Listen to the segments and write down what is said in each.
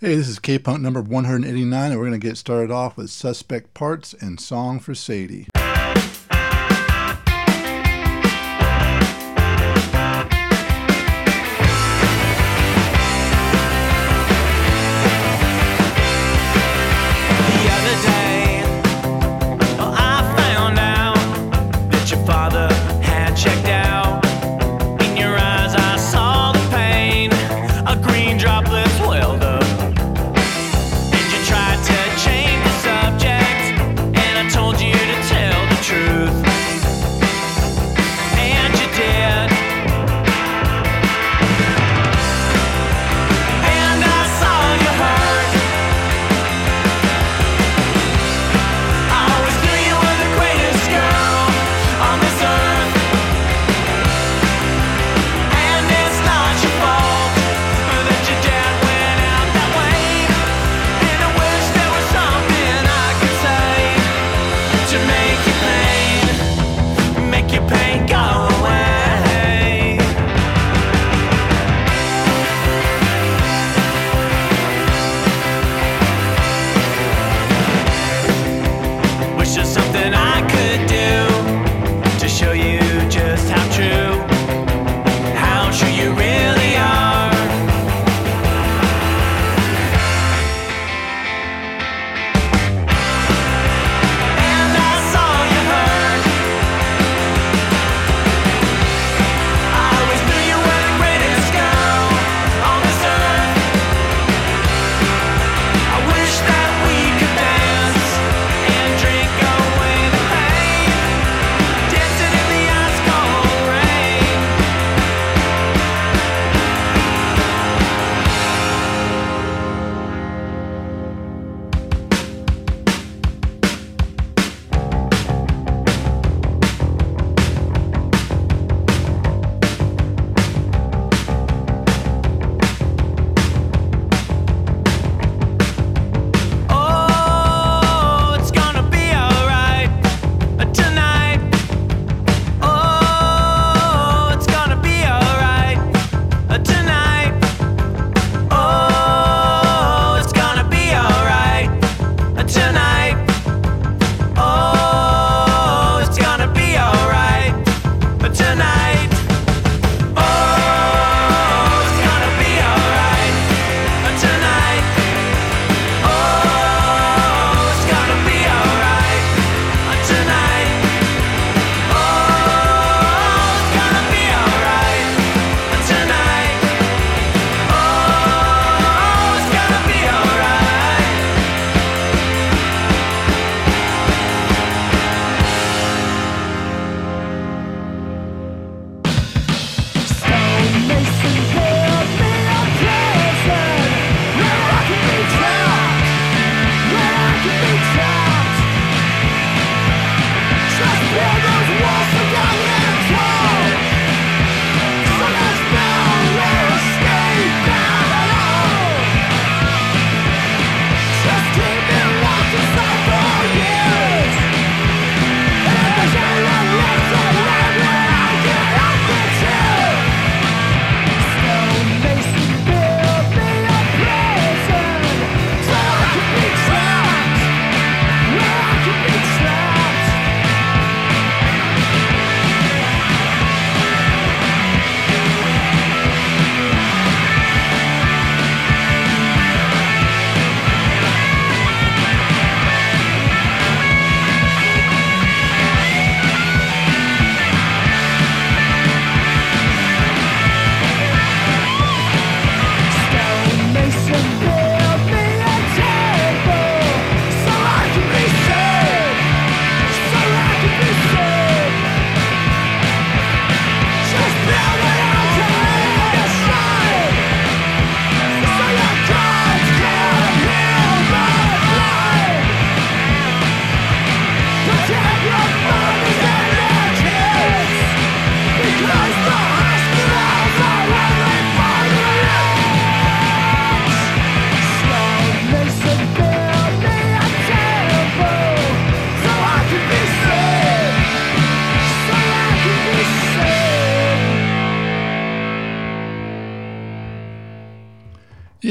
Hey, this is K Punk number 189, and we're going to get started off with Suspect Parts and Song for Sadie.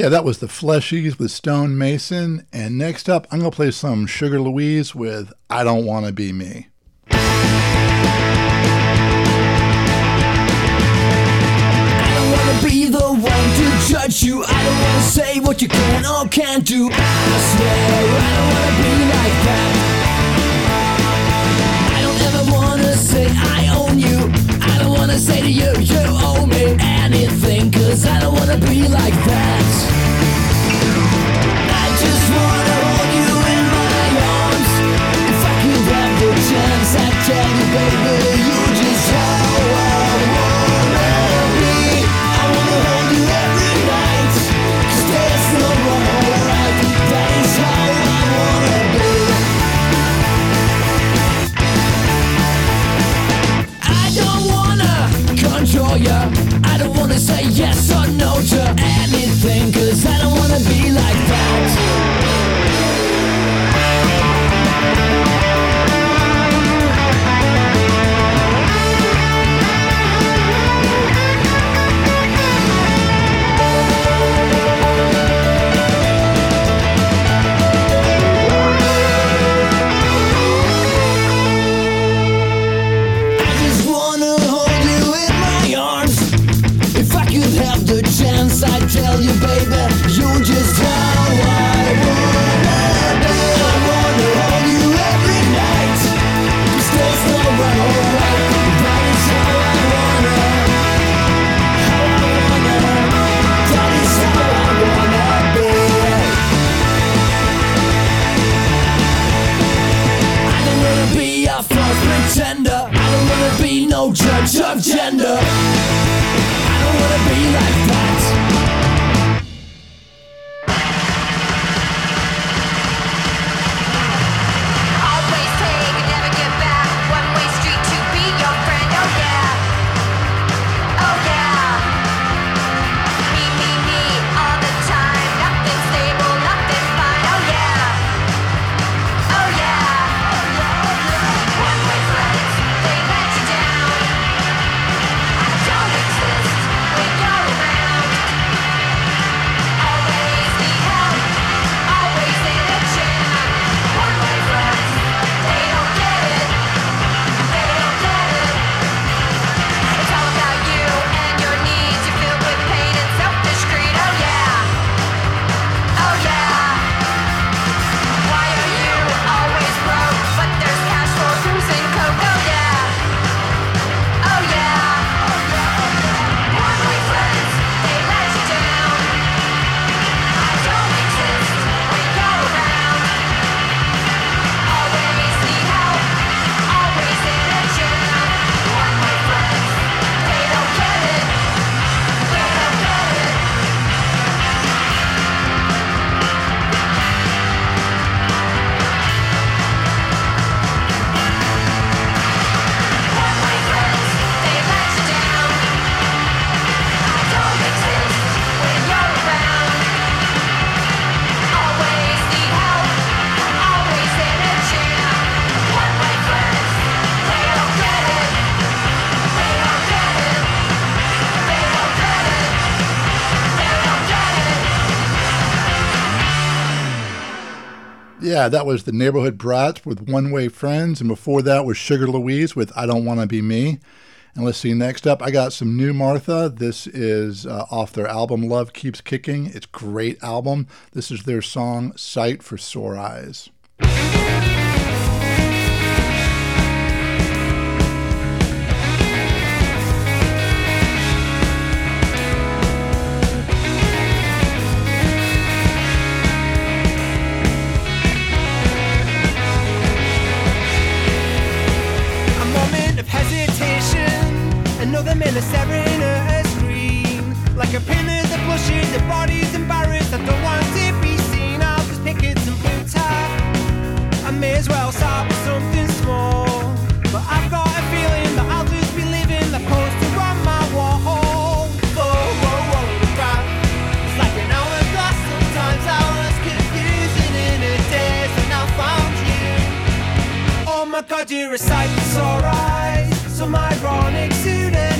Yeah, that was the Fleshies with Stone Mason. And next up, I'm going to play some Sugar Louise with I Don't Want to Be Me. Be the one to judge you. I don't wanna say what you can or can't do. I swear I don't wanna be Yeah, that was the Neighborhood Brats with One Way Friends. And before that was Sugar Louise with I Don't Want to Be Me. And let's see, next up, I got some new Martha. This is uh, off their album Love Keeps Kicking. It's great album. This is their song Sight for Sore Eyes. Another minute staring at a screen. Like a pin that blushes, the body's embarrassed. I don't want to be seen. I'll just pick it some blue top. I may as well start with something small. But I've got a feeling that I'll just be living the poster on my wall. It's a daze, and I found you. Oh my god, you're a sight for sore eyes. Some ironic pseudonym,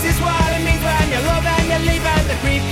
This is what it means when you love and you leave and the creep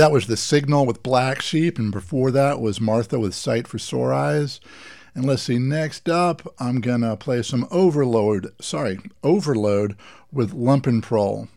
that was the signal with Black Sheep, and before that was Martha with Sight for Sore Eyes. And let's see, next up, I'm gonna play some Overload. Sorry, Overload with Lumpenprole.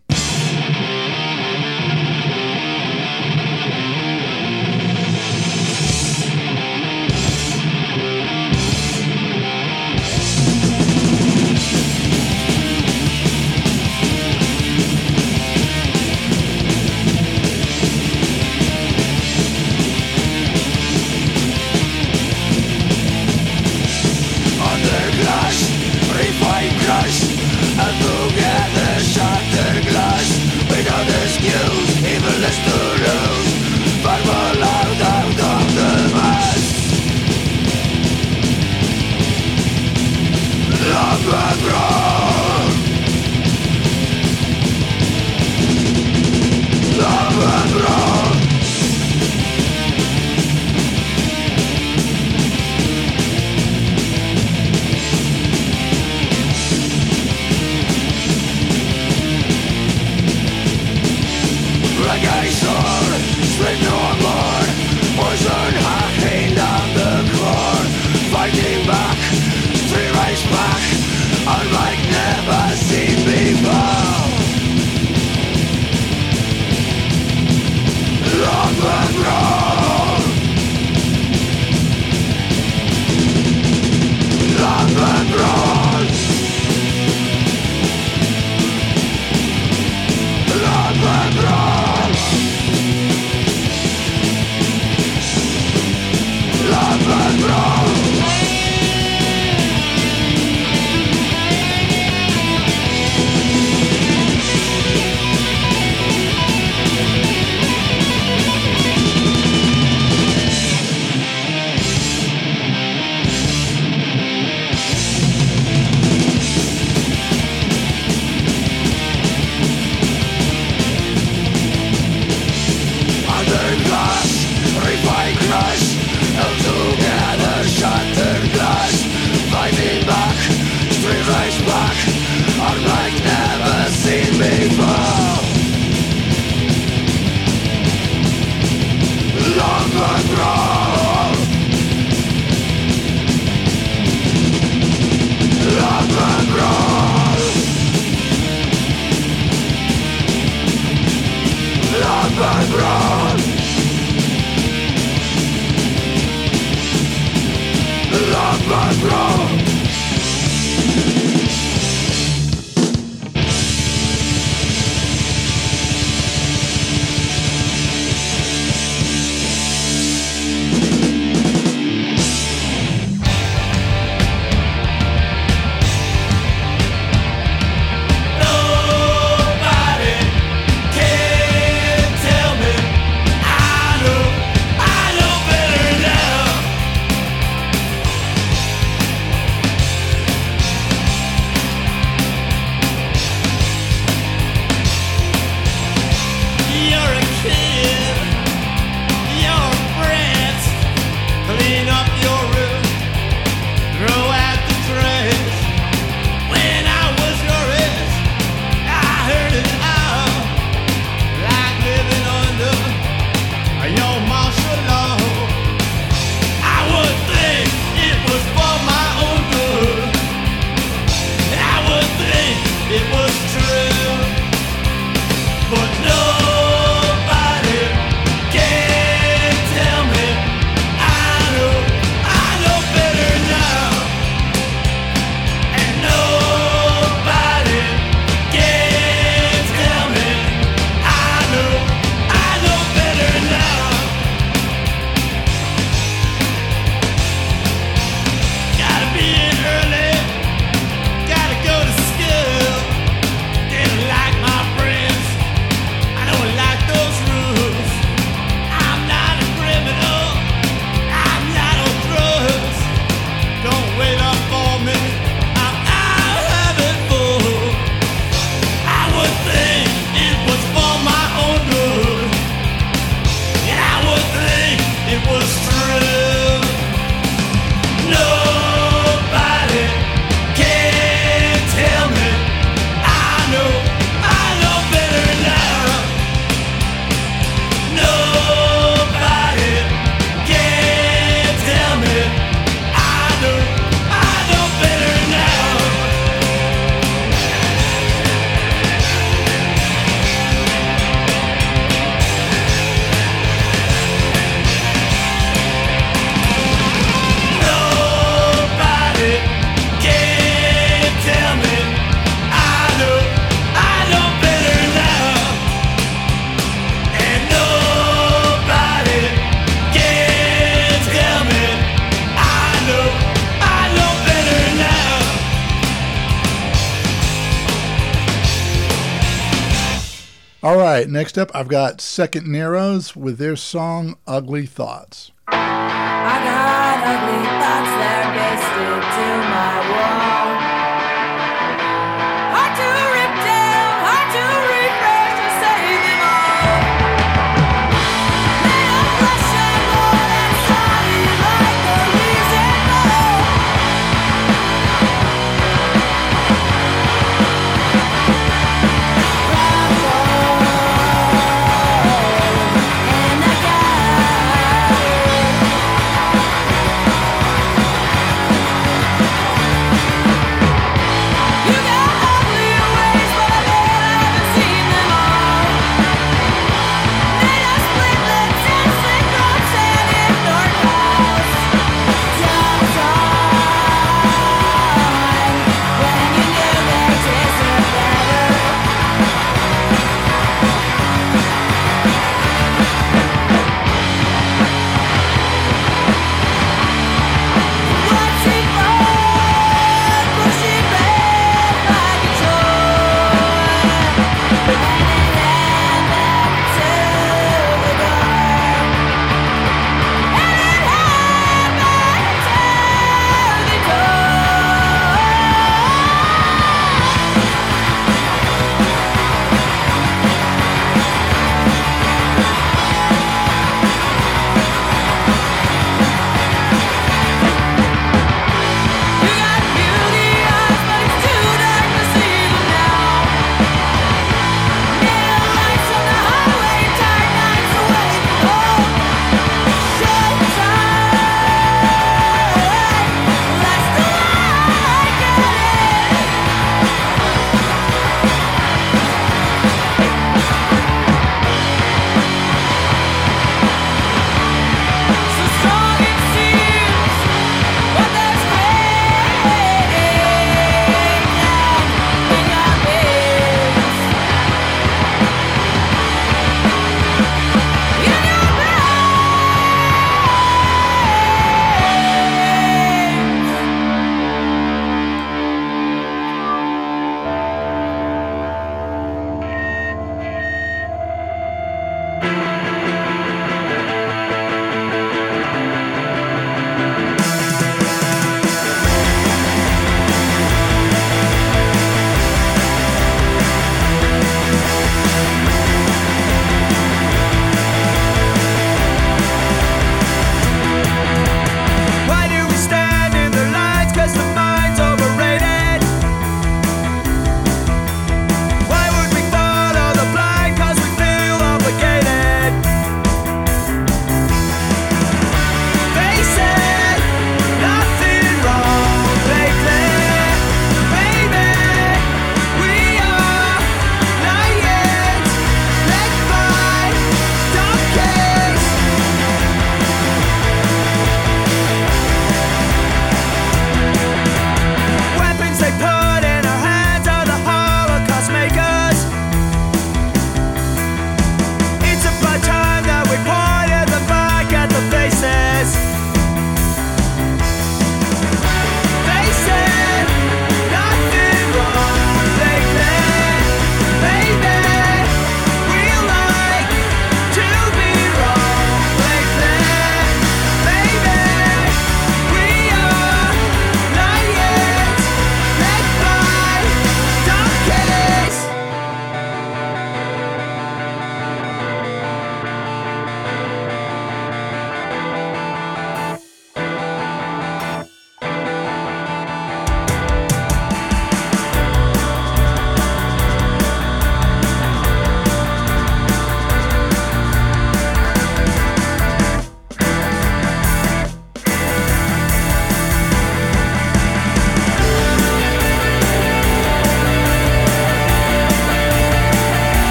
flashback next up, I've got Second Narrows with their song Ugly Thoughts. I got ugly thoughts that are pasted to my wall.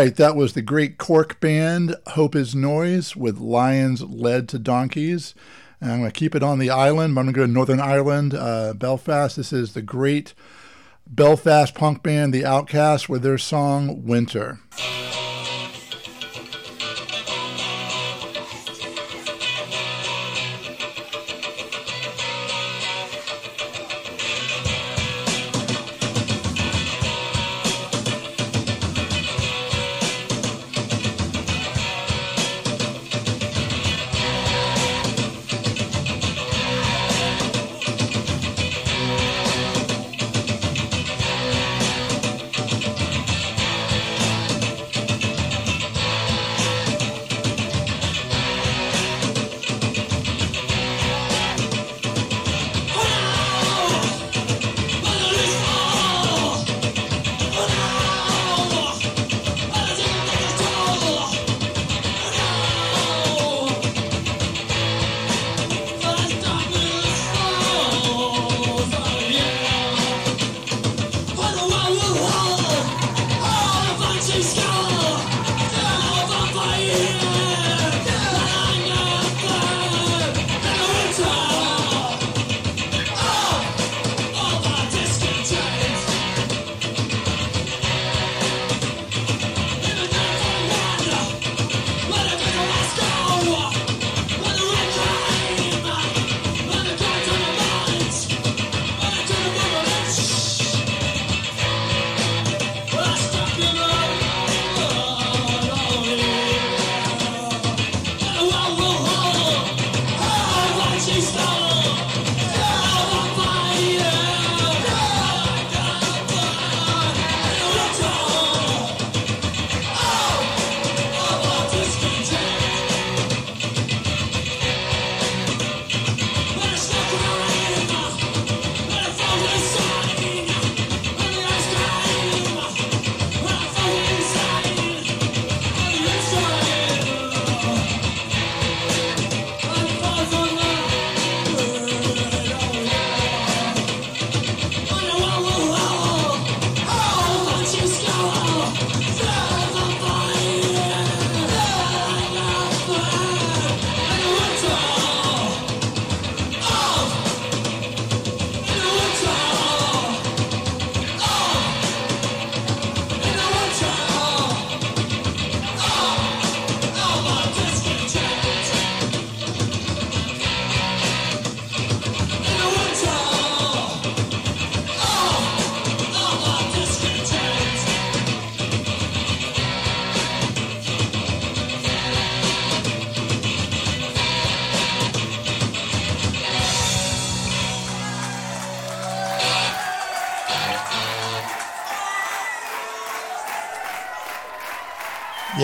Right, that was the great Cork band Hope is Noise with Lions Led to Donkeys. And I'm going to keep it on the island. but I'm going to go to Northern Ireland, uh, Belfast. This is the great Belfast punk band The Outcast with their song Winter.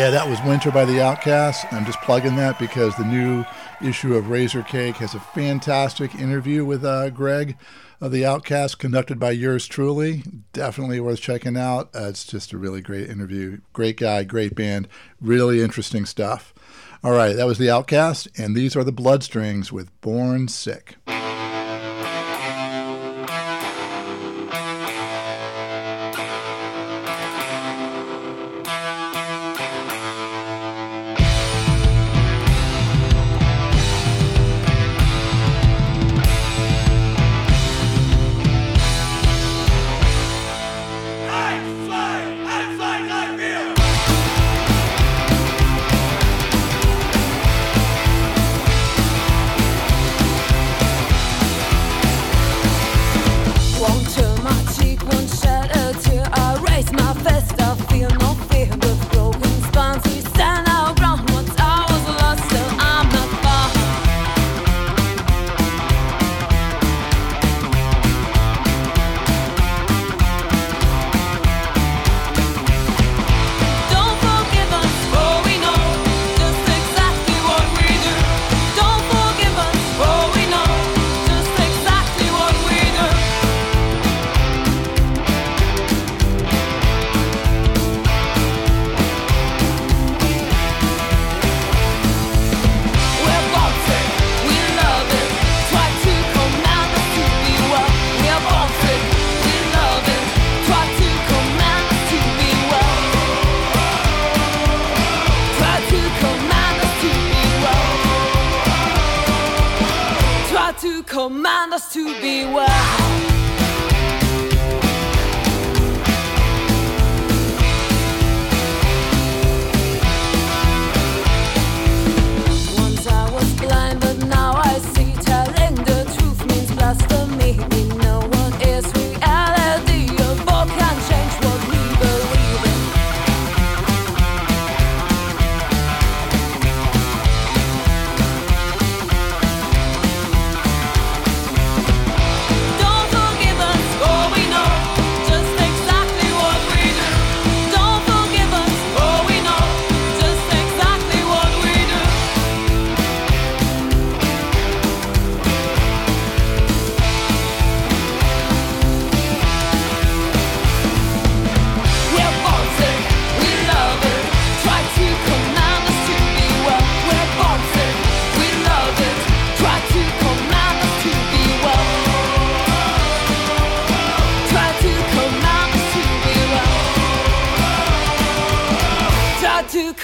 Yeah, that was Winter by the Outcasts. I'm just plugging that because the new issue of Razor Cake has a fantastic interview with uh, Greg of the Outcasts, conducted by yours truly. Definitely worth checking out. Uh, it's just a really great interview. Great guy, great band, really interesting stuff. All right, that was the Outcast, and these are the Bloodstrings with Born Sick.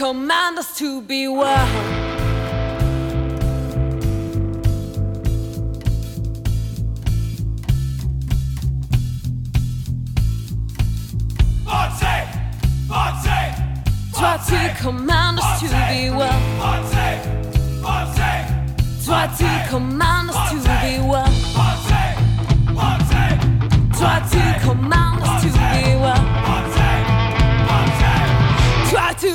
Command us to be well. Try to command us to be well. Try to command us to be well. Try to command us to be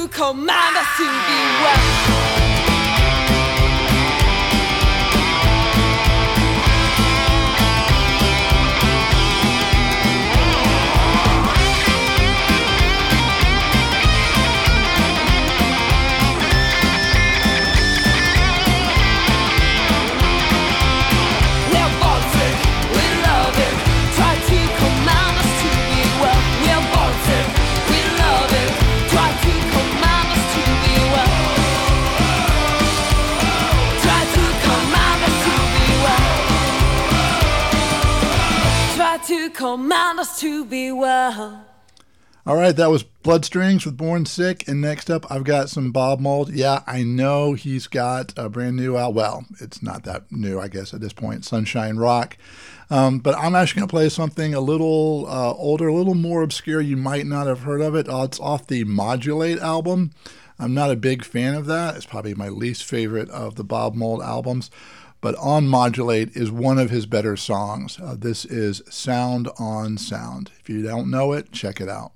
to command us to be well. Try to command us to be well. All right, that was Bloodstrings with Born Sick. And next up, I've got some Bob Mould. Yeah, I know he's got a brand new out. Well, it's not that new, I guess, at this point Sunshine Rock. Um, but I'm actually going to play something a little uh, older, a little more obscure. You might not have heard of it. Uh, it's off the Modulate album. I'm not a big fan of that. It's probably my least favorite of the Bob Mould albums. But On Modulate is one of his better songs. Uh, this is Sound on Sound. If you don't know it, check it out.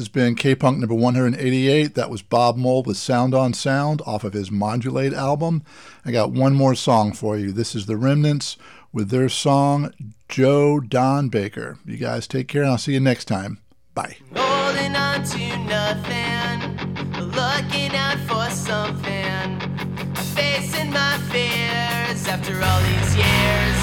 has been K Punk number 188. That was Bob Mould with Sound on Sound off of his Modulate album. I got one more song for you. This is The Remnants with their song Joe Don Baker. You guys take care, and I'll see you next time. Bye. Holding on to nothing, looking out for something, facing my fears after all these years.